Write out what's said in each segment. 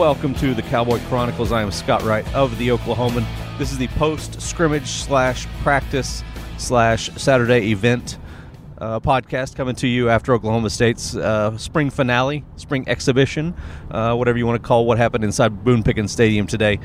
welcome to the Cowboy Chronicles. I am Scott Wright of the Oklahoman. This is the post scrimmage slash practice slash Saturday event uh, podcast coming to you after Oklahoma State's uh, spring finale, spring exhibition, uh, whatever you want to call what happened inside Boone Pickens Stadium today.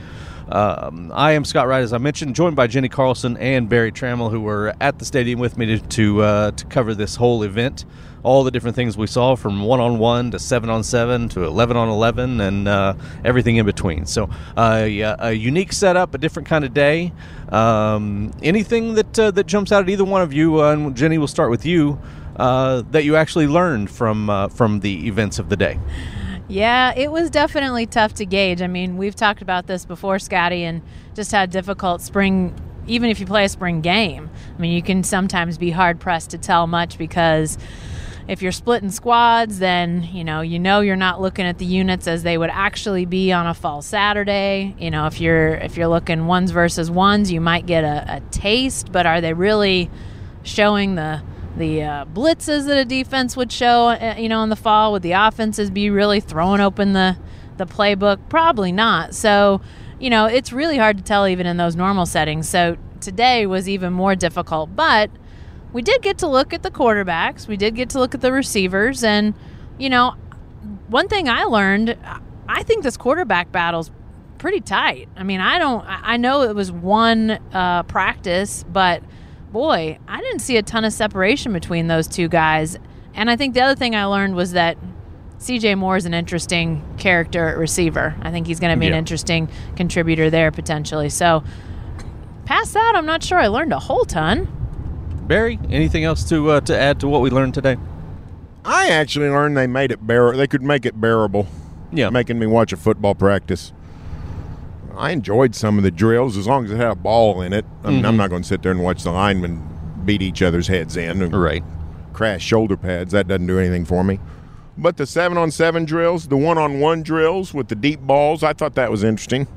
Um, I am Scott Wright, as I mentioned, joined by Jenni Carlson and Berry Tramel, who were at the stadium with me to to, uh, to cover this whole event. All the different things we saw, from one on one to seven on seven to eleven on eleven, and uh, everything in between. So, uh, yeah, a unique setup, a different kind of day. Um, anything that uh, that jumps out at either one of you, uh, and Jenni, we'll start with you. Uh, that you actually learned from uh, from the events of the day. Yeah, it was definitely tough to gauge. I mean, we've talked about this before, Scotty, and just how difficult spring, even if you play a spring game, I mean, you can sometimes be hard pressed to tell much because if you're splitting squads, then you know you know you're not looking at the units as they would actually be on a fall Saturday. You know, if you're if you're looking ones versus ones, you might get a, a taste, but are they really showing the the uh, blitzes that a defense would show, uh, you know, in the fall? Would the offenses be really throwing open the the playbook? Probably not. So, you know, it's really hard to tell even in those normal settings. So today was even more difficult, but we did get to look at the quarterbacks. We did get to look at the receivers, and you know, one thing I learned, I think this quarterback battle's pretty tight. I mean, I don't, I know it was one uh, practice, but boy, I didn't see a ton of separation between those two guys. And I think the other thing I learned was that CJ Moore is an interesting character at receiver. I think he's going to be Yeah. an interesting contributor there potentially. So, past that, I'm not sure I learned a whole ton. Berry, anything else to uh, to add to what we learned today? I actually learned they made it bear. They could make it bearable. Yeah. making me watch a football practice. I enjoyed some of the drills as long as it had a ball in it. I mean, I'm not going to sit there and watch the linemen beat each other's heads in and Right. crash shoulder pads. That doesn't do anything for me. But the seven on seven drills, the one on one drills with the deep balls, I thought that was interesting.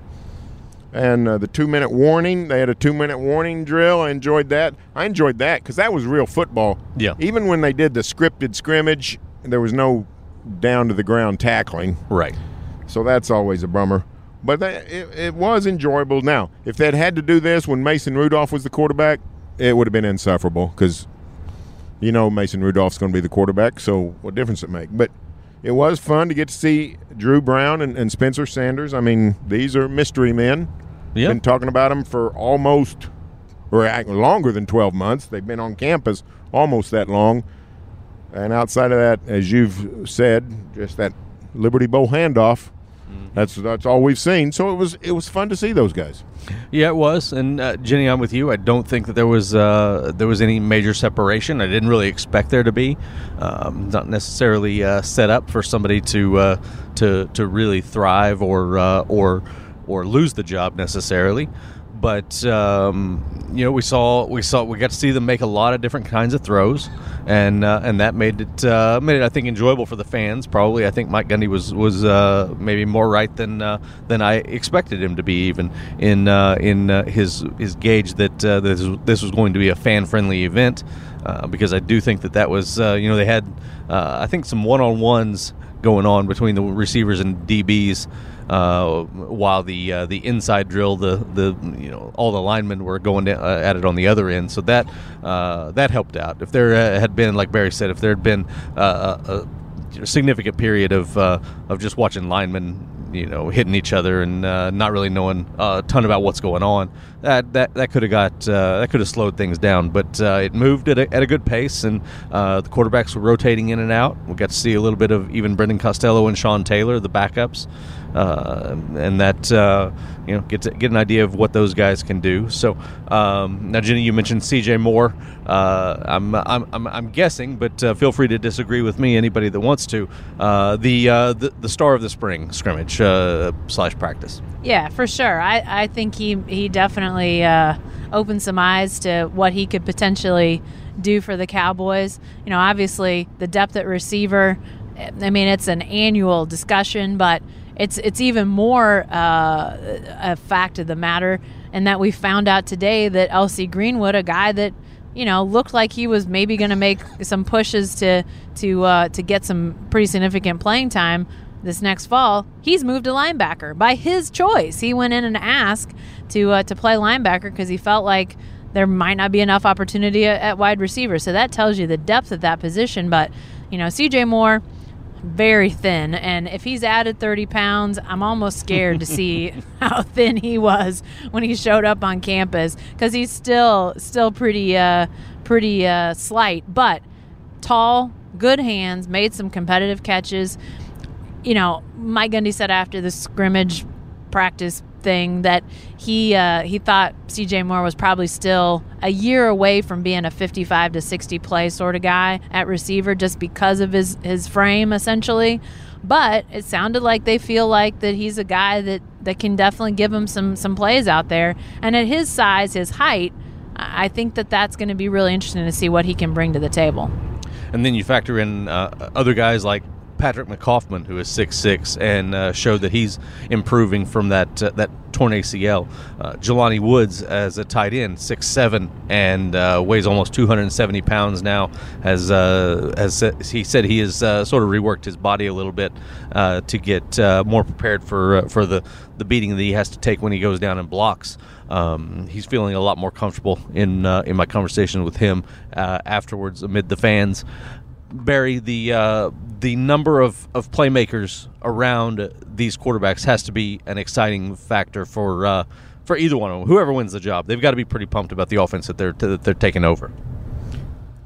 And uh, the two minute warning, they had a two minute warning drill. I enjoyed that. I enjoyed that because that was real football. Yeah. Even when they did the scripted scrimmage, there was no down to the ground tackling. Right. So that's always a bummer. But that, it, it was enjoyable. Now, if they'd had to do this when Mason Rudolph was the quarterback, it would have been insufferable because you know Mason Rudolph's going to be the quarterback. So what difference it make? But it was fun to get to see Dru Brown and, and Spencer Sanders. I mean, these are mystery men. Yeah. Been talking about them for almost or longer than 12 months. They've been on campus almost that long. And outside of that, as you've said, just that Liberty Bowl handoff. That's that's all we've seen. So it was it was fun to see those guys. Yeah, it was. And uh, Jenni, I'm with you. I don't think that there was uh, there was any major separation. I didn't really expect there to be. Um, not necessarily uh, set up for somebody to uh, to to really thrive or uh, or or lose the job necessarily. But um, you know, we saw we saw we got to see them make a lot of different kinds of throws, and uh, and that made it uh, made it I think enjoyable for the fans. Probably I think Mike Gundy was was uh, maybe more right than uh, than I expected him to be even in uh, in uh, his his gauge that this this was going to be a fan friendly event because I do think that that was you know they had I think some one on ones going on between the receivers and DBs uh, while the uh, the inside drill, the the you know all the linemen were going to, uh, at it on the other end, so that uh, that helped out. If there uh, had been, like Berry said, if there had been a, a significant period of of just watching linemen, you know, hitting each other and uh, not really knowing a ton about what's going on, that that, that could have got uh, that could have slowed things down. But uh, it moved at a, at a good pace, and the quarterbacks were rotating in and out. We got to see a little bit of even Brendan Costello and Sean Taylor, the backups, uh, and that uh, you know get to, get an idea of what those guys can do. So um, now, Jenni, you mentioned C.J. Moore. Uh, I'm, I'm, I'm I'm guessing, but uh, feel free to disagree with me. Anybody that wants to. Uh, the, uh, the the star of the spring scrimmage slash practice. Yeah, for sure. I, I think he he definitely opened some eyes to what he could potentially do for the Cowboys. You know, obviously the depth at receiver. I mean, it's an annual discussion, but it's it's even more uh, a fact of the matter, and that we found out today that LC Greenwood, a guy that you know looked like he was maybe going to make some pushes to to uh, to get some pretty significant playing time, this next fall, he's moved to linebacker by his choice. He went in and asked to uh, to play linebacker because he felt like there might not be enough opportunity at, at wide receiver. So that tells you the depth of that position. But you know, CJ Moore very thin. And if he's added 30 pounds, I'm almost scared to see how thin he was when he showed up on campus because he's still still pretty uh, pretty uh, slight, but tall, good hands, made some competitive catches. You know, Mike Gundy said after the scrimmage practice thing that he uh, he thought CJ Moore was probably still a year away from being a 55 to 60 play sort of guy at receiver just because of his his frame essentially. But it sounded like they feel like that he's a guy that, that can definitely give him some some plays out there. And at his size, his height, I think that that's going to be really interesting to see what he can bring to the table. And then you factor in uh, other guys like Patrick McCoffman, who is six six, and uh, showed that he's improving from that uh, that torn ACL. Uh, Jelani Woods as a tight end, six seven, and uh, weighs almost 270 pounds now. Has uh, as he said he has uh, sort of reworked his body a little bit uh, to get more prepared for for the the beating that he has to take when he goes down and blocks. Um, he's feeling a lot more comfortable in in my conversation with him afterwards amid the fans. Berry, the the number of, of playmakers around these quarterbacks has to be an exciting factor for uh, for either one of them. Whoever wins the job, they've got to be pretty pumped about the offense that they're that they're taking over.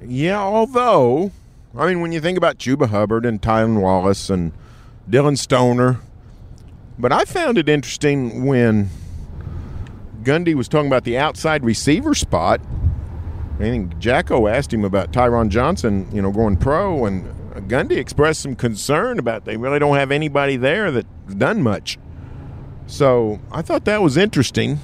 Yeah, although I mean, when you think about Chuba Hubbard and Tylan Wallace and Dillon Stoner, but I found it interesting when Gundy was talking about the outside receiver spot I think Jacko asked him about Tyron Johnson, you know, going pro, and Gundy expressed some concern about they really don't have anybody there that's done much. So I thought that was interesting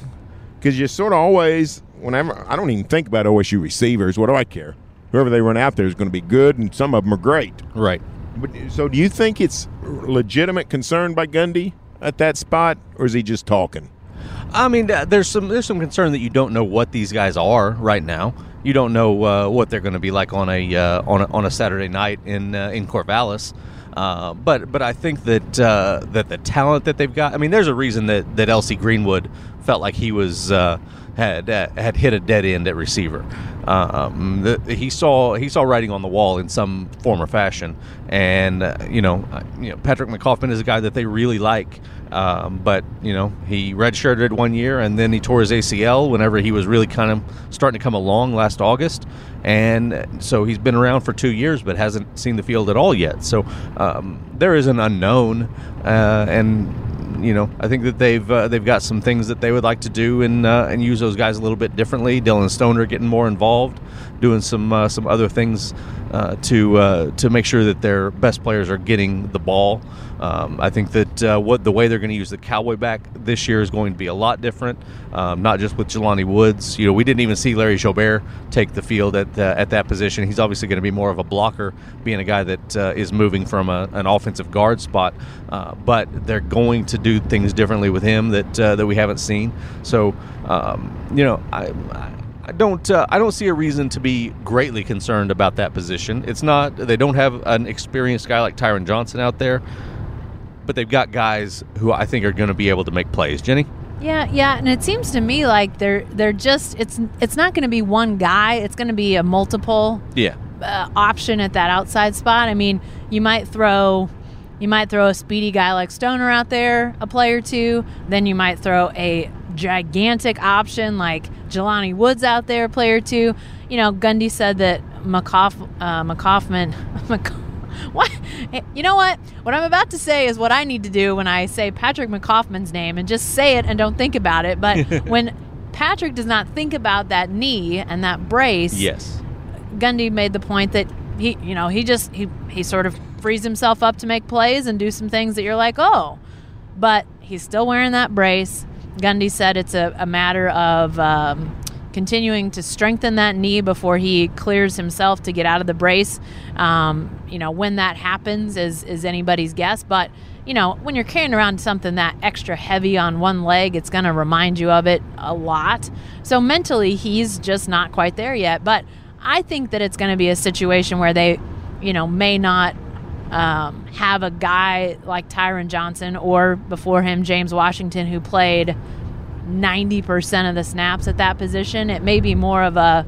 because you sort of always, whenever I don't even think about OSU receivers. What do I care? Whoever they run out there is going to be good, and some of them are great. Right. But, so do you think it's legitimate concern by Gundy at that spot, or is he just talking? I mean, there's some there's some concern that you don't know what these guys are right now you don't know uh, what they're going to be like on a, uh, on a on a Saturday night in uh, in Corvallis. Uh, but but I think that uh, that the talent that they've got. I mean, there's a reason that that LC Greenwood felt like he was uh, had had hit a dead end at receiver. Um, the, he saw he saw writing on the wall in some form or fashion, and you know, you know, Patrick McCoffman is a guy that they really like. Um, but you know, he redshirted one year and then he tore his ACL whenever he was really kind of starting to come along last August, and so he's been around for two years but hasn't seen the field at all yet. So um, there is an unknown, uh, and you know, I think that they've uh, they've got some things that they would like to do and uh, and use those guys a little bit differently. Dillon Stoner getting more involved, doing some uh, some other things uh, to uh, to make sure that their best players are getting the ball. Um, I think that uh, what the way they're going to use the Cowboy back this year is going to be a lot different. Um, not just with Jelani Woods. You know, we didn't even see Larry Jobert take the field at at that position. He's obviously going to be more of a blocker, being a guy that is moving from a, an offensive guard spot. but they're going to do things differently with him that that we haven't seen. So, um, you know, I, I I don't. Uh, I don't see a reason to be greatly concerned about that position. It's not. They don't have an experienced guy like Tyron Johnson out there, but they've got guys who I think are going to be able to make plays. Jenni. Yeah, yeah, and it seems to me like they're they're just it's it's not going to be one guy. It's going to be a multiple yeah uh, option at that outside spot. I mean, you might throw you might throw a speedy guy like Stoner out there, a play or two. Then you might throw a gigantic option like Jelani Woods out there, player two. You know, Gundy said that McCoff, uh, McCoffman. what? You know what? What I'm about to say is what I need to do when I say Patrick McCoffman's name and just say it and don't think about it. But when Patrick does not think about that knee and that brace, yes, Gundy made the point that he, you know, he just he he sort of frees himself up to make plays and do some things that you're like, oh, but he's still wearing that brace. Gundy said it's a, a matter of um, continuing to strengthen that knee before he clears himself to get out of the brace. Um, you know, when that happens is, is anybody's guess. But, you know, when you're carrying around something that extra heavy on one leg, it's going to remind you of it a lot. So mentally, he's just not quite there yet. But I think that it's going to be a situation where they, you know, may not um, have a guy like Tyron Johnson or before him James Washington who played 90% of the snaps at that position. It may be more of a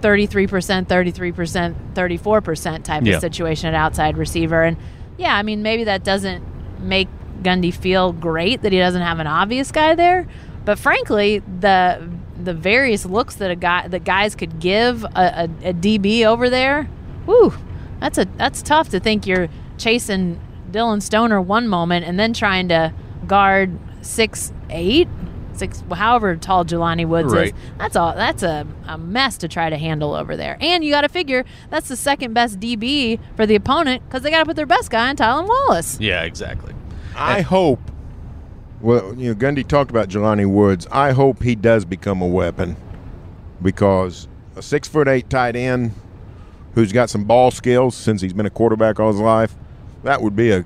33%, 33%, 34% type Yeah. of situation at outside receiver. And yeah, I mean, maybe that doesn't make Gundy feel great that he doesn't have an obvious guy there. But frankly, the the various looks that a guy that guys could give a, a, a DB over there, whew, that's a that's tough to think you're chasing Dillon Stoner one moment and then trying to guard six eight, six however tall Jelani Woods Right. is. That's all. That's a, a mess to try to handle over there. And you got to figure that's the second best DB for the opponent because they got to put their best guy on Tylan Wallace. Yeah, exactly. I hope. Well, you know, Gundy talked about Jelani Woods. I hope he does become a weapon because a six foot eight tight end who's got some ball skills since he's been a quarterback all his life, that would be a.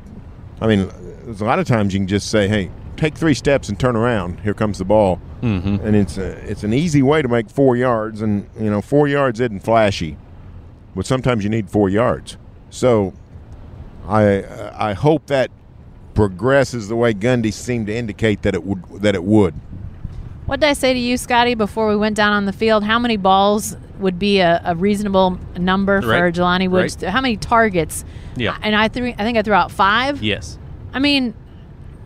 I mean, there's a lot of times you can just say, "Hey, take three steps and turn around. Here comes the ball," Mm-hmm. and it's a, it's an easy way to make four yards. And you know, four yards isn't flashy, but sometimes you need four yards. So, I I hope that progresses the way Gundy seemed to indicate that it would that it would. What did I say to you, Scotty, before we went down on the field? How many balls would be a, a reasonable number for Right. Jelani Woods? Right. How many targets? Yeah. And I threw. I think I threw out five. Yes. I mean,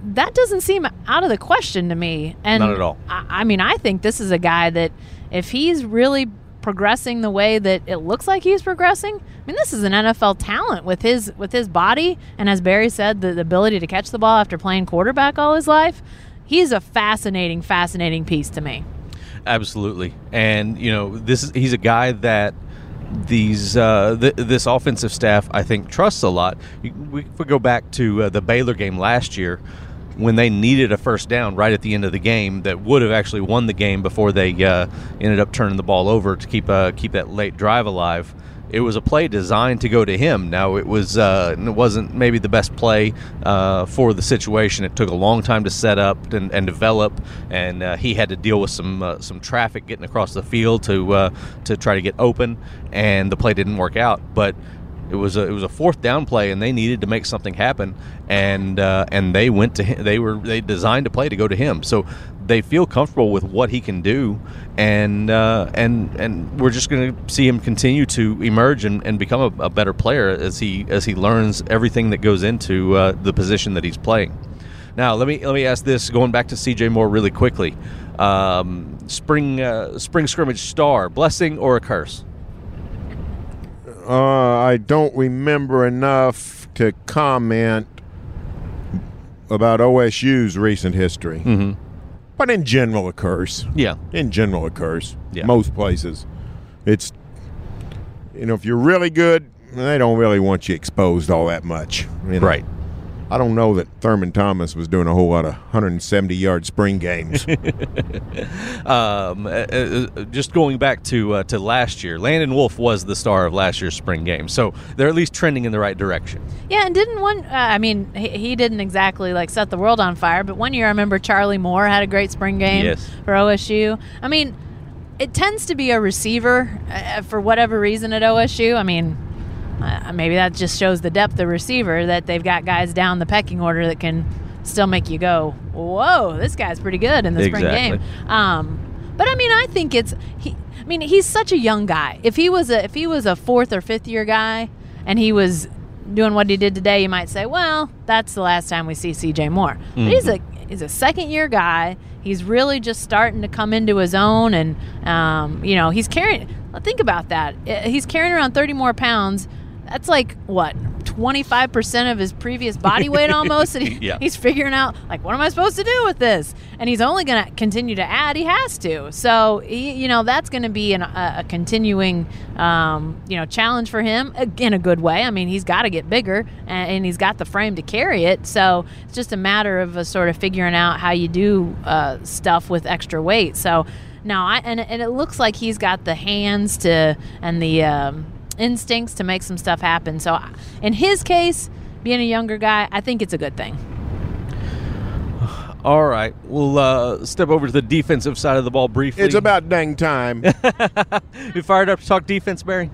that doesn't seem out of the question to me. And Not at all. I, I mean, I think this is a guy that if he's really progressing the way that it looks like he's progressing, I mean, this is an NFL talent with his with his body and as Berry said, the, the ability to catch the ball after playing quarterback all his life. He's a fascinating, fascinating piece to me. Absolutely, and you know this is he's a guy that these uh, th- this offensive staff I think trusts a lot. We, if we go back to uh, the Baylor game last year when they needed a first down right at the end of the game that would have actually won the game before they uh, ended up turning the ball over to keep uh, keep that late drive alive. It was a play designed to go to him. Now it was uh, it wasn't maybe the best play uh, for the situation. It took a long time to set up and, and develop, and uh, he had to deal with some uh, some traffic getting across the field to to try to get open, and the play didn't work out. But it was a it was a fourth down play, and they needed to make something happen, and uh, and they went to him. They were they designed a play to go to him, so they feel comfortable with what he can do, and uh, and and we're just going to see him continue to emerge and, and become a, a better player as he as he learns everything that goes into uh, the position that he's playing. Now let me let me ask this, going back to C.J. Moore really quickly. Um, spring uh, spring scrimmage star, blessing or a curse? Uh, I don't remember enough to comment about OSU's recent history, Mm-hmm. but in general, a curse. Yeah, In general, a curse. Yeah. Most places, it's you know if you're really good, they don't really want you exposed all that much. you know. right. I don't know that Thurman Thomas was doing a whole lot of 170 yard spring games. um, uh, uh, just going back to uh, to last year, Landon Wolf was the star of last year's spring game, so they're at least trending in the right direction. Yeah, and didn't one? Uh, I mean, he, he didn't exactly like set the world on fire, but one year I remember Charlie Moore had a great spring game Yes. for OSU. I mean, it tends to be a receiver uh, for whatever reason at OSU. I mean, uh, maybe that just shows the depth of receiver that they've got guys down the pecking order that can still make you go, "Whoa, this guy's pretty good in the spring game." Um, but I mean, I think it's he. I mean, he's such a young guy. If he was a if he was a fourth or fifth year guy, and he was doing what he did today, you might say, well, that's the last time we see C.J. Moore. But he's a he's a second year guy. He's really just starting to come into his own, and um, you know, he's carrying. Think about that. Uh, He's carrying around thirty more pounds. That's like what twenty five percent of his previous body weight almost. And he- Yeah. He's figuring out like what am I supposed to do with this, and he's only going to continue to add. He has to. So he, you know that's going to be an, a, a continuing um, you know challenge for him in a good way. I mean he's got to get bigger, and, and he's got the frame to carry it. So it's just a matter of uh, sort of figuring out how you do uh, stuff with extra weight. So. now I and, and it looks like he's got the hands to and the um, instincts to make some stuff happen. So in his case, being a younger guy, I think it's a good thing. All right, we'll uh, step over to the defensive side of the ball briefly. it's about dang time. you fired up to talk defense, Berry.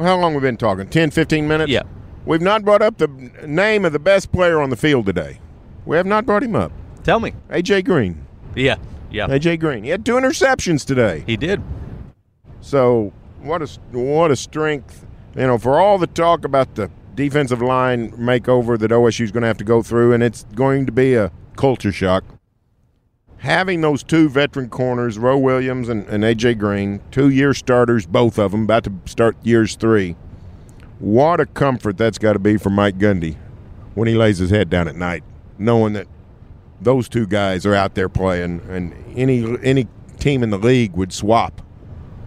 How long we been talking? 10, 15 minutes? Yeah. we've not brought up the name of the best player on the field today. We have not brought him up. Tell me. AJ Green. Yeah, yeah, AJ Green. He had two interceptions today. he did. So what a what a strength, you know, for all the talk about the defensive line makeover that OSU is going to have to go through, and it's going to be a culture shock. Having those two veteran corners, Roe Williams and, and AJ Green, two year starters, both of them, about to start years three. What a comfort that's got to be for Mike Gundy when he lays his head down at night, knowing that those two guys are out there playing, and any any team in the league would swap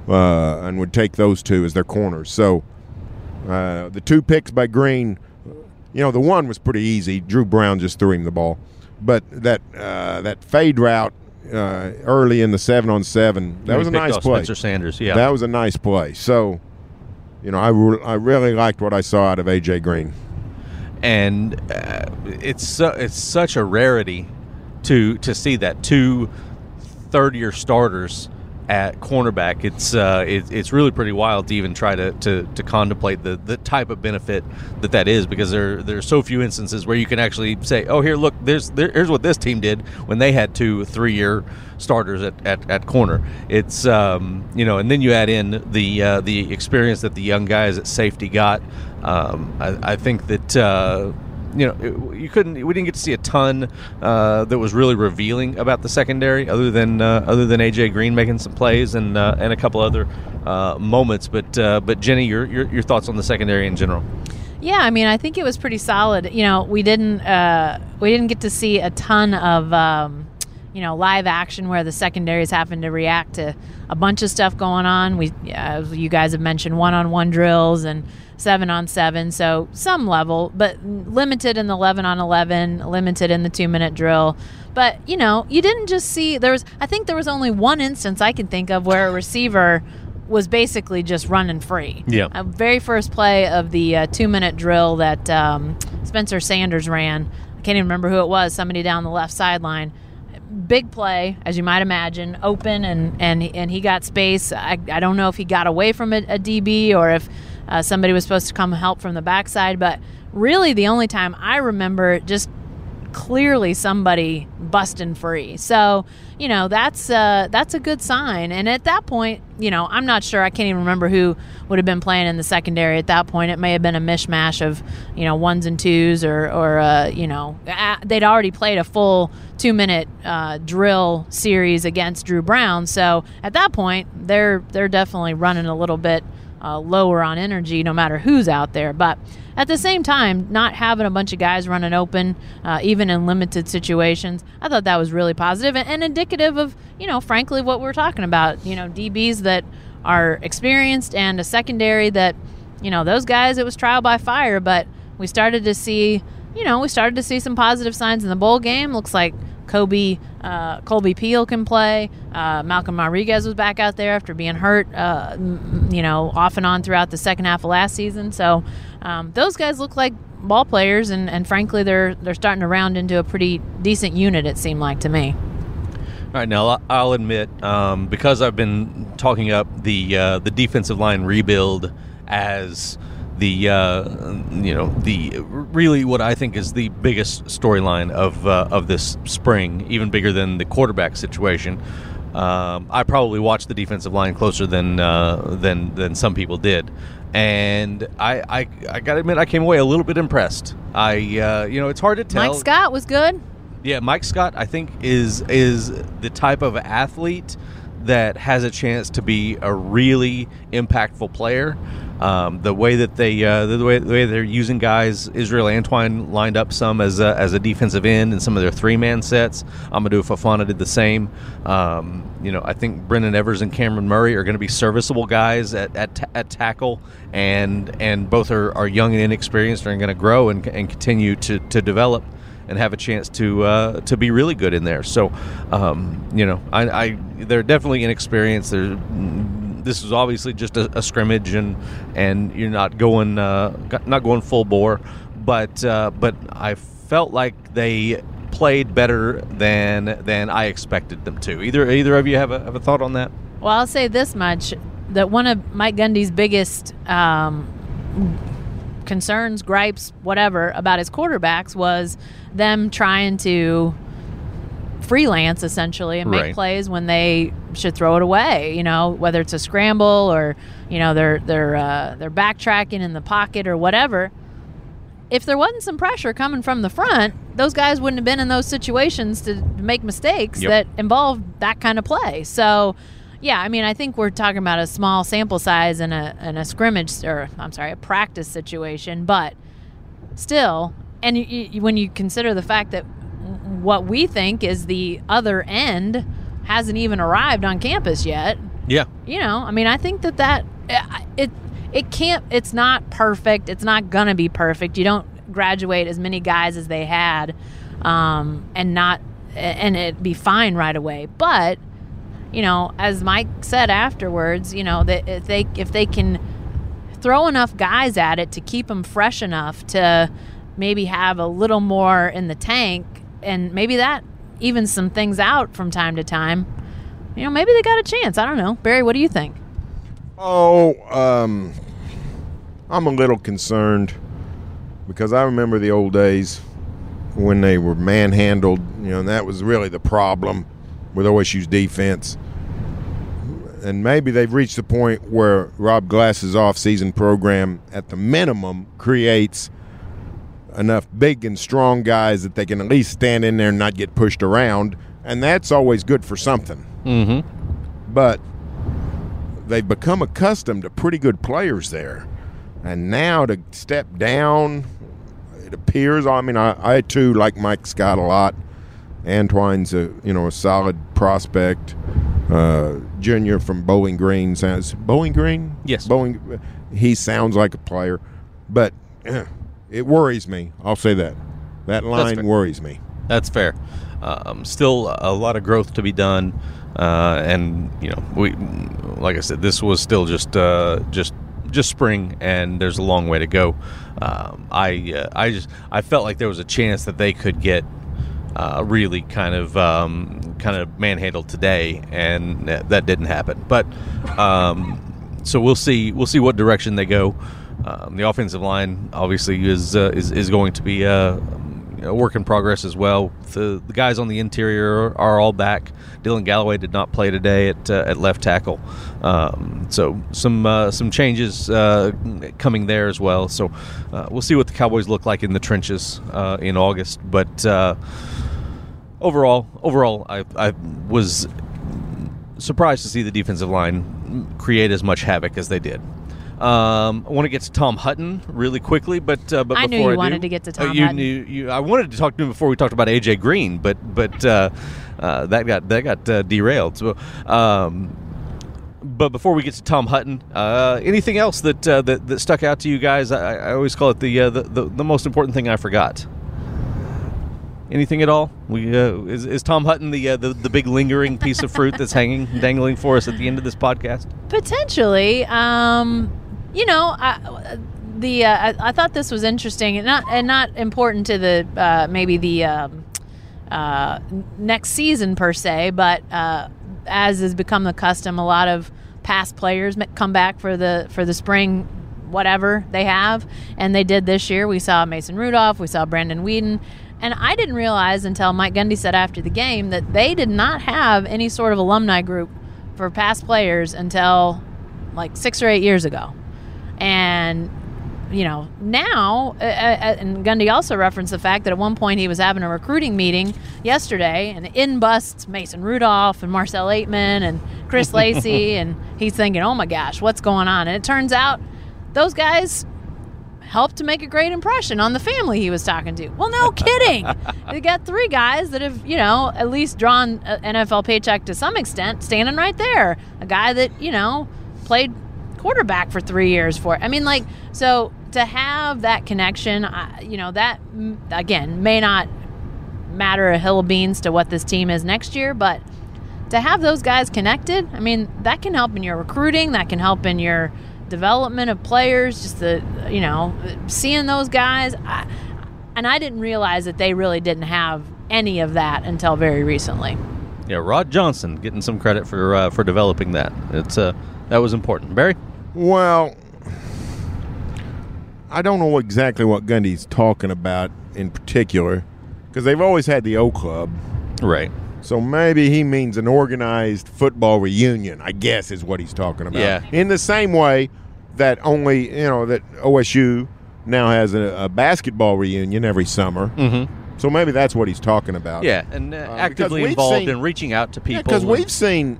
uh, and would take those two as their corners. So uh, the two picks by Green, you know, the one was pretty easy. Dru Brown just threw him the ball, but that uh, that fade route uh, early in the seven on seven that was a nice play. Spencer Sanders. Yeah, That was a nice play. So, you know, I, re- I really liked what I saw out of AJ Green. and uh, it's su- it's such a rarity to to see that two third year starters at cornerback. It's uh, it, it's really pretty wild to even try to, to, to contemplate the, the type of benefit that that is because there there are so few instances where you can actually say, oh here look there's there, here's what this team did when they had two three year starters at, at, at corner. It's um, you know and then you add in the uh, the experience that the young guys at safety got. Um, I, I think that. Uh, you know, it- you couldn't. We didn't get to see a ton uh, that was really revealing about the secondary, other than uh, other than AJ Green making some plays and uh, and a couple other uh, moments. But uh, but Jenni, your, your your thoughts on the secondary in general? Yeah, I mean, I think it was pretty solid. You know, we didn't uh, we didn't get to see a ton of um, you know live action where the secondaries happen to react to a bunch of stuff going on. We, uh, you guys have mentioned one-on-one drills and seven on seven, so some level, but limited in the eleven on eleven, limited in the two-minute drill. But you know, you didn't just see there was. I think there was only one instance I can think of where a receiver was basically just running free. Yeah. Uh, very first play of the uh, two minute drill that um, Spencer Sanders ran. I can't even remember who it was. Somebody down the left sideline. Big play, as you might imagine, open and and and he got space. I, I don't know if he got away from a, a DB or if uh, somebody was supposed to come help from the backside. But really, the only time I remember just clearly somebody busting free. So, you know, that's uh, that's a good sign. And at that point, you know, I'm not sure. I can't even remember who would have been playing in the secondary at that point. It may have been a mishmash of, you know, ones and twos, or or uh, you know, they'd already played a full two minute uh, drill series against Dru Brown. So at that point, they're they're definitely running a little bit uh, lower on energy, no matter who's out there. But at the same time, not having a bunch of guys running open, uh, even in limited situations, I thought that was really positive and, and indicative of, you know, frankly, what we're talking about. You know, DBs that are experienced and a secondary that, you know, those guys, it was trial by fire, but we started to see, you know, we started to see some positive signs in the bowl game. Looks like Kobe, uh, Kolby Peel can play. Uh, Malcolm Rodriguez was back out there after being hurt, uh, you know, off and on throughout the second half of last season. So um, those guys look like ball players, and, and frankly, they're they're starting to round into a pretty decent unit. It seemed like to me. All right, now I'll admit um, because I've been talking up the uh, the defensive line rebuild as the uh, you know the really what I think is the biggest storyline of uh, of this spring, even bigger than the quarterback situation. Um, I probably watched the defensive line closer than uh, than than some people did, and I I, I got to admit I came away a little bit impressed. I uh, you know it's hard to tell. Mike Scott was good. Yeah, Mike Scott, I think is is the type of athlete that has a chance to be a really impactful player. Um, the way that they uh, the way the way they're using guys, Israel Antwine lined up some as a, as a defensive end in some of their three man sets. Amadou Fofana did the same. Um, you know, I think Brendon Evers and Cameron Murray are going to be serviceable guys at, at, at tackle, and and both are, are young and inexperienced and are going to grow and, and continue to, to develop and have a chance to uh, to be really good in there. So, um, you know, I, I they're definitely inexperienced. They're this is obviously just a, a scrimmage, and and you're not going uh, not going full bore, but uh, but I felt like they played better than than I expected them to. Either either of you have a have a thought on that? Well, I'll say this much: that one of Mike Gundy's biggest um, concerns, gripes, whatever about his quarterbacks was them trying to freelance essentially and make Right. plays when they should throw it away. You know, whether it's a scramble or you know they're they're uh, they're backtracking in the pocket or whatever. If there wasn't some pressure coming from the front, those guys wouldn't have been in those situations to make mistakes Yep. that involve that kind of play. So, yeah, I mean, I think we're talking about a small sample size in a in a scrimmage or I'm sorry, a practice situation, but still, and you, you, when you consider the fact that what we think is the other end hasn't even arrived on campus yet, Yeah. you know, I mean, I think that that it it can't. It's not perfect. It's not gonna be perfect. You don't graduate as many guys as they had, um, and not and it be fine right away. But you know, as Mike said afterwards, you know that if they if they can throw enough guys at it to keep them fresh enough to maybe have a little more in the tank, and maybe that evens some things out from time to time. You know, maybe they got a chance. I don't know. Berry, what do you think? Oh, um, I'm a little concerned because I remember the old days when they were manhandled. You know, and that was really the problem with OSU's defense. And maybe they've reached the point where Rob Glass's off-season program, at the minimum, creates enough big and strong guys that they can at least stand in there and not get pushed around, and that's always good for something. Mm-hmm. But they've become accustomed to pretty good players there. And now to step down, it appears. I mean, I, I too like Mike Scott a lot. Antwine's a you know a solid prospect. Uh, junior from Bowling Green sounds Bowling Green. Yes. Bowling. He sounds like a player, but it worries me. I'll say that. That line worries me. That's fair. Um, still a lot of growth to be done, uh, and you know, we, like I said, this was still just uh, just just spring, and there's a long way to go. Um, I uh, I just I felt like there was a chance that they could get uh, really kind of um, kind of manhandled today, and that, that didn't happen. But um, so we'll see we'll see what direction they go. Um, the offensive line obviously is uh, is is going to be a, a work in progress as well. The the guys on the interior are all back. Dylan Galloway did not play today at uh, at left tackle, um, so some uh, some changes uh, coming there as well. So uh, we'll see what the Cowboys look like in the trenches uh, in August. But uh, overall, overall, I, I was surprised to see the defensive line create as much havoc as they did. Um, I want to get to Tom Hutton really quickly, but uh, but I knew before you I wanted do- to get to uh, Tom you Hutton. knew you. I wanted to talk to him before we talked about AJ Green, but but uh, uh, that got that got uh, derailed. So. Um, but before we get to Tom Hutton, uh, anything else that, uh, that that stuck out to you guys? I, I always call it the, uh, the, the the most important thing I forgot. Anything at all? We uh, is, is Tom Hutton the, uh, the the big lingering piece of fruit that's hanging dangling for us at the end of this podcast? Potentially, um, you know, I, the uh, I, I thought this was interesting and not and not important to the uh, maybe the um, uh, next season per se, but uh, as has become the custom, a lot of past players come back for the for the spring whatever they have, and they did this year. We saw Mason Rudolph, we saw Brandon Weeden. And I didn't realize until Mike Gundy said after the game that they did not have any sort of alumni group for past players until like six or eight years ago. And, you know, now, uh, uh, and Gundy also referenced the fact that at one point he was having a recruiting meeting yesterday and in busts Mason Rudolph and Marcell Ateman and Chris Lacy. and he's thinking, oh my gosh, what's going on? And it turns out those guys helped to make a great impression on the family he was talking to. Well, no kidding. they got three guys that have, you know, at least drawn an NFL paycheck to some extent, standing right there. A guy that, you know, played quarterback for three years for it. I mean, like, so to have that connection, I, you know, that, again, may not matter a hill of beans to what this team is next year, but to have those guys connected, I mean, that can help in your recruiting, that can help in your development of players, just the, you know, seeing those guys. I, and I didn't realize that they really didn't have any of that until very recently. Yeah, Rod Johnson getting some credit for uh, for developing that. It's uh, that was important. Berry. Well, I don't know exactly what Gundy's talking about in particular, because they've always had the O Club. Right. So maybe he means an organized football reunion. I guess is what he's talking about. Yeah. In the same way that only you know that OSU now has a, a basketball reunion every summer. Mm-hmm. So maybe that's what he's talking about. Yeah, and uh, because actively involved seen- in reaching out to people. because and- we've seen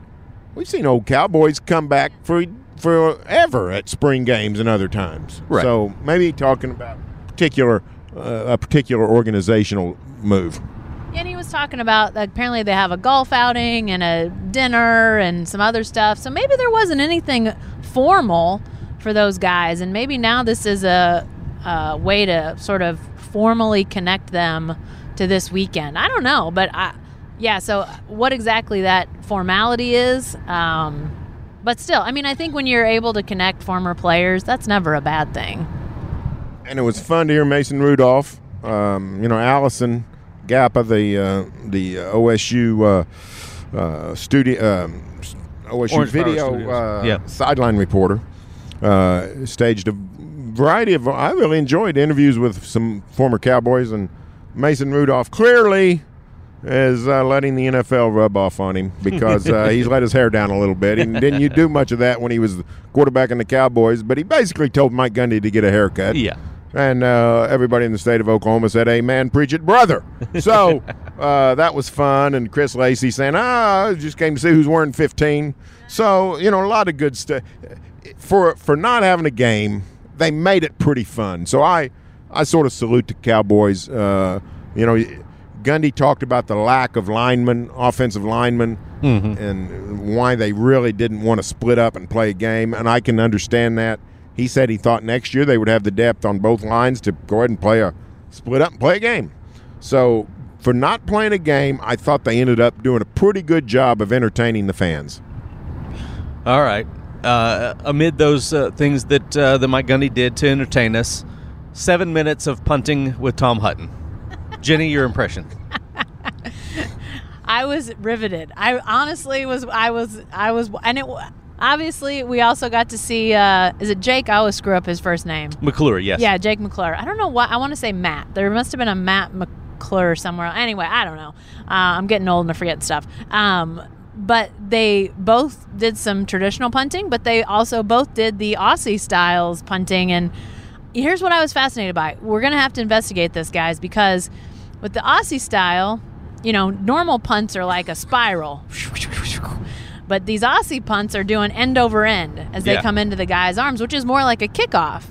we've seen old Cowboys come back for forever at spring games and other times. Right. So maybe talking about particular uh, a particular organizational move. Yeah, and he was talking about that apparently they have a golf outing and a dinner and some other stuff. So maybe there wasn't anything formal for those guys, and maybe now this is a, a way to sort of formally connect them to this weekend. I don't know, but I, yeah. So what exactly that formality is, um, but still, I mean, I think when you're able to connect former players, that's never a bad thing. and it was fun to hear Mason Rudolph. Um, you know, Allison Gappa, the uh, the OSU uh, uh, studio um, OSU Orange video Studios. uh, Yeah. sideline reporter, uh, staged a variety of. I really enjoyed interviews with some former Cowboys, and Mason Rudolph clearly is uh, letting the NFL rub off on him because uh, he's let his hair down a little bit. And didn't you do much of that when he was quarterback in the Cowboys? But he basically told Mike Gundy to get a haircut. yeah. And uh, everybody in the state of Oklahoma said, "Amen, preach it, brother." So uh, that was fun. And Chris Lacy saying, "Ah, I just came to see who's wearing 15." So you know, a lot of good stuff. For for not having a game, they made it pretty fun. So I I sort of salute the Cowboys. Uh, you know, Gundy talked about the lack of linemen, offensive linemen, and why they really didn't want to split up and play a game. And I can understand that. He said he thought next year they would have the depth on both lines to go ahead and play a split up and play a game. So for not playing a game, I thought they ended up doing a pretty good job of entertaining the fans. All right. Uh, amid those uh, things that uh, that Mike Gundy did to entertain us, seven minutes of punting with Tom Hutton. Jenni, your impression? I was riveted. I honestly was. I was. I was. And it obviously we also got to see. Uh, is it Jake? I always screw up his first name. McClure, yes. Yeah, Jake McClure. I don't know why. I want to say Matt. There must have been a Matt McClure somewhere. Anyway, I don't know. Uh, I'm getting old and I forget stuff. Um, but they both did some traditional punting, but they also both did the Aussie styles punting. And here's what I was fascinated by. We're going to have to investigate this, guys, because with the Aussie style, you know, normal punts are like a spiral. But these Aussie punts are doing end over end as they Yeah. come into the guy's arms, which is more like a kickoff.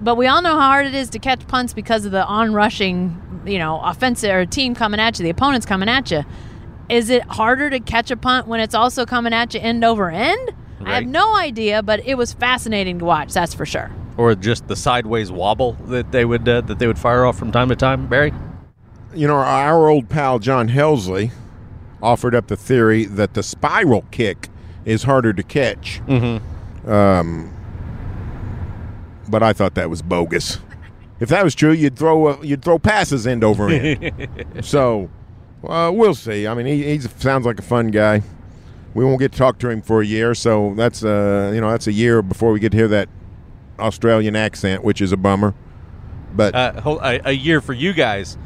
But we all know how hard it is to catch punts because of the on-rushing, you know, offensive or team coming at you, the opponent's coming at you. Is it harder to catch a punt when it's also coming at you end over end? I have no idea, but it was fascinating to watch. That's for sure. Or just the sideways wobble that they would uh, that they would fire off from time to time, Berry? You know, our old pal John Helsley offered up the theory that the spiral kick is harder to catch. Mm-hmm. Um, but I thought that was bogus. If that was true, you'd throw uh, you'd throw passes end over end. so uh, we'll see. I mean, he he sounds like a fun guy. We won't get to talk to him for a year, so that's uh you know that's a year before we get to hear that Australian accent, which is a bummer. But Uh, a, a year for you guys.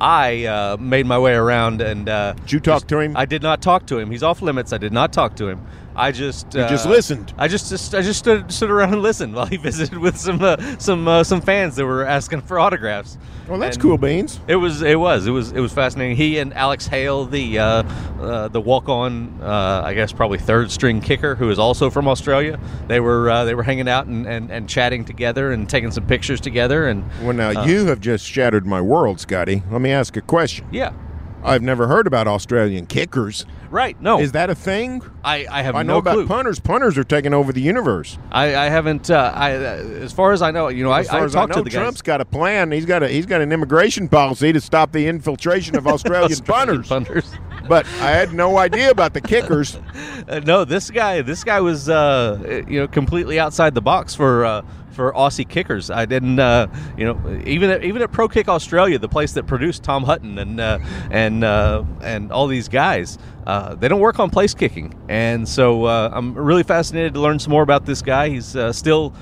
I uh, made my way around and. Uh, did you talk to him? I did not talk to him. He's off limits. I did not talk to him. I just You uh, just listened. I just, just I just stood stood around and listened while he visited with some uh, some uh, some fans that were asking for autographs. well, that's And cool beans. It was it was it was it was fascinating. He and Alex Hale, the uh, uh, the walk on, uh, I guess probably third string kicker, who is also from Australia. They were uh, they were hanging out and, and, and chatting together and taking some pictures together. And Well, now you have just shattered my world, Scotty. Let me ask a question. yeah, I've never heard about Australian kickers. Right. No, Is that a thing? I, I have I know no about clue. punters. Punters are taking over the universe. I, I haven't. Uh, I uh, as far as I know, you know, I, As far I as I talked know, to the Trump's guys. got a plan. He's got a he's got an immigration policy to stop the infiltration of Australian, Australian punters. punters. But I had no idea about the kickers. Uh, no, this guy, this guy was, uh, you know, completely outside the box for uh, for Aussie kickers. I didn't, uh, you know, even at, even at Pro Kick Australia, the place that produced Tom Hutton and uh, and uh, and all these guys, uh, they don't work on place kicking, and so uh, I'm really fascinated to learn some more about this guy. He's uh, still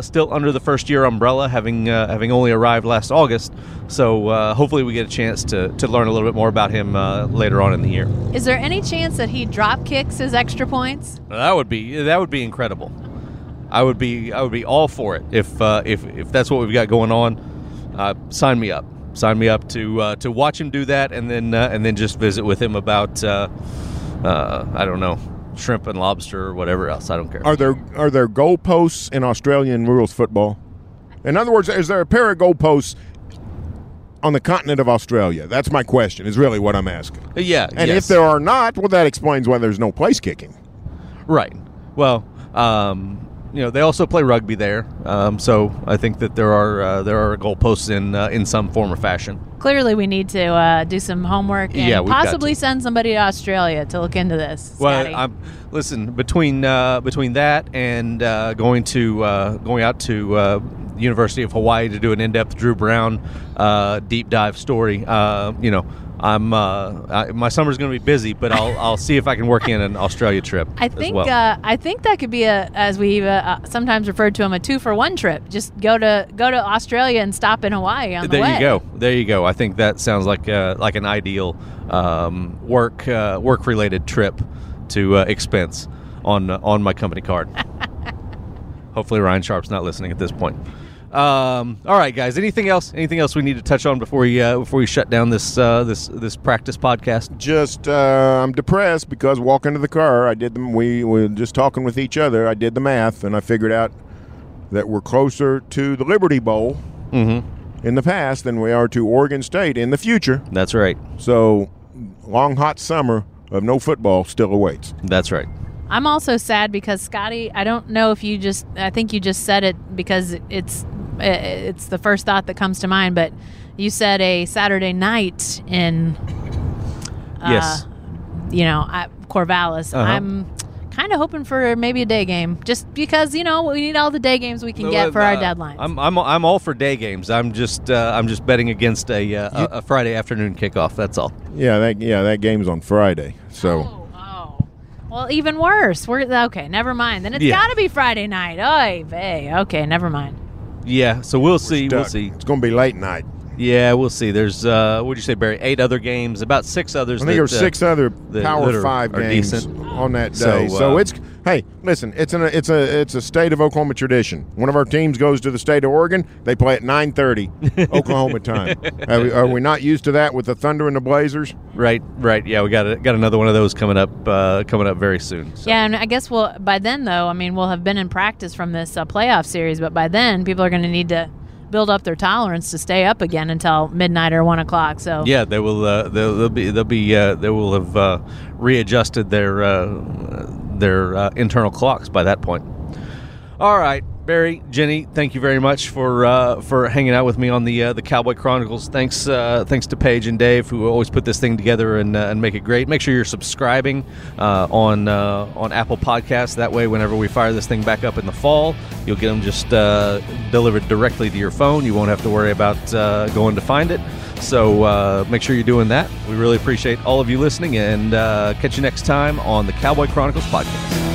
still under the first year umbrella, having having only arrived last August. So hopefully we get a chance to, to learn a little bit more about him later on in the year. Is there any chance that he drop kicks his extra points? That would be that would be incredible. I would be I would be all for it if uh, if if that's what we've got going on. Uh, sign me up. Sign me up to uh, to watch him do that, and then uh, and then just visit with him about uh, uh, I don't know shrimp and lobster or whatever else. I don't care. Are there are there goalposts in Australian rules football? In other words, is there a pair of goalposts on the continent of Australia? That's my question. Is really what I'm asking. Yeah, and yes. if there are not, well, that explains why there's no place kicking. Right. Well, um, you know they also play rugby there, um, so I think that there are uh, there are goalposts in uh, in some form or fashion. Clearly, we need to uh, do some homework and Yeah, possibly send somebody to Australia to look into this. Well, I'm listen between uh, between that and uh, going to uh, going out to uh, University of Hawaii to do an in-depth Dru Brown uh, deep dive story. Uh, you know, I'm uh, I, my summer's going to be busy, but I'll I'll see if I can work in an Australia trip. I think well. uh, I think that could be a as we uh, uh, sometimes referred to them a two for one trip. Just go to go to Australia and stop in Hawaii on the there way. you go. There you go. I think that sounds like uh, like an ideal um, work uh, work related trip to uh, expense on on my company card. Hopefully, Ryan Sharp's not listening at this point. Um, all right, guys. Anything else? Anything else we need to touch on before we uh, before we shut down this uh, this this practice podcast? Just uh, I'm depressed because walking to the car, I did them. We were just talking with each other. I did the math, and I figured out that we're closer to the Liberty Bowl Mm-hmm. in the past than we are to Oregon State in the future. That's right. So, long hot summer of no football still awaits. That's right. I'm also sad because Scotty. I don't know if you just. I think you just said it because it's it's the first thought that comes to mind. But you said a Saturday night in. Uh, Yes. You know, I, Corvallis. Uh-huh. I'm kind of hoping for maybe a day game, just because you know we need all the day games we can get for our Uh, deadlines. I'm, I'm I'm all for day games. I'm just uh, I'm just betting against a, uh, a a Friday afternoon kickoff. That's all. Yeah, that yeah that game's on Friday. So Oh, oh. Well, even worse. We're okay. Never mind. Then it's Yeah. got to be Friday night. Oy vey. Okay, never mind. Yeah. So we'll see. We'll see. It's going to be late night. Yeah, we'll see. There's uh, what would you say, Berry? Eight other games. About six others. I think that, there were uh, six other Power that are- Five games on that So, day. So, uh, it's hey, listen, it's an it's a it's a state of Oklahoma tradition. One of our teams goes to the state of Oregon. They play at nine thirty Oklahoma time. Are we, are we not used to that with the Thunder and the Blazers? Right, right. Yeah, we got a, got another one of those coming up uh, coming up very soon. So. Yeah, and I guess we'll by then though. I mean, we'll have been in practice from this uh, playoff series, but by then people are going to need to build up their tolerance to stay up again until midnight or one o'clock. So Yeah, they will. Uh, they'll, they'll be. They'll be. Uh, they will have uh, readjusted their uh, their uh, internal clocks by that point. All right, Berry, Jenni, thank you very much for uh, for hanging out with me on the uh, the Cowboy Chronicles. Thanks, uh, thanks to Paige and Dave who always put this thing together and, uh, and make it great. Make sure you're subscribing uh, on uh, on Apple Podcasts. That way, whenever we fire this thing back up in the fall, you'll get them just delivered directly to your phone. You won't have to worry about going to find it. So make sure you're doing that. We really appreciate all of you listening, and catch you next time on the Cowboy Chronicles podcast.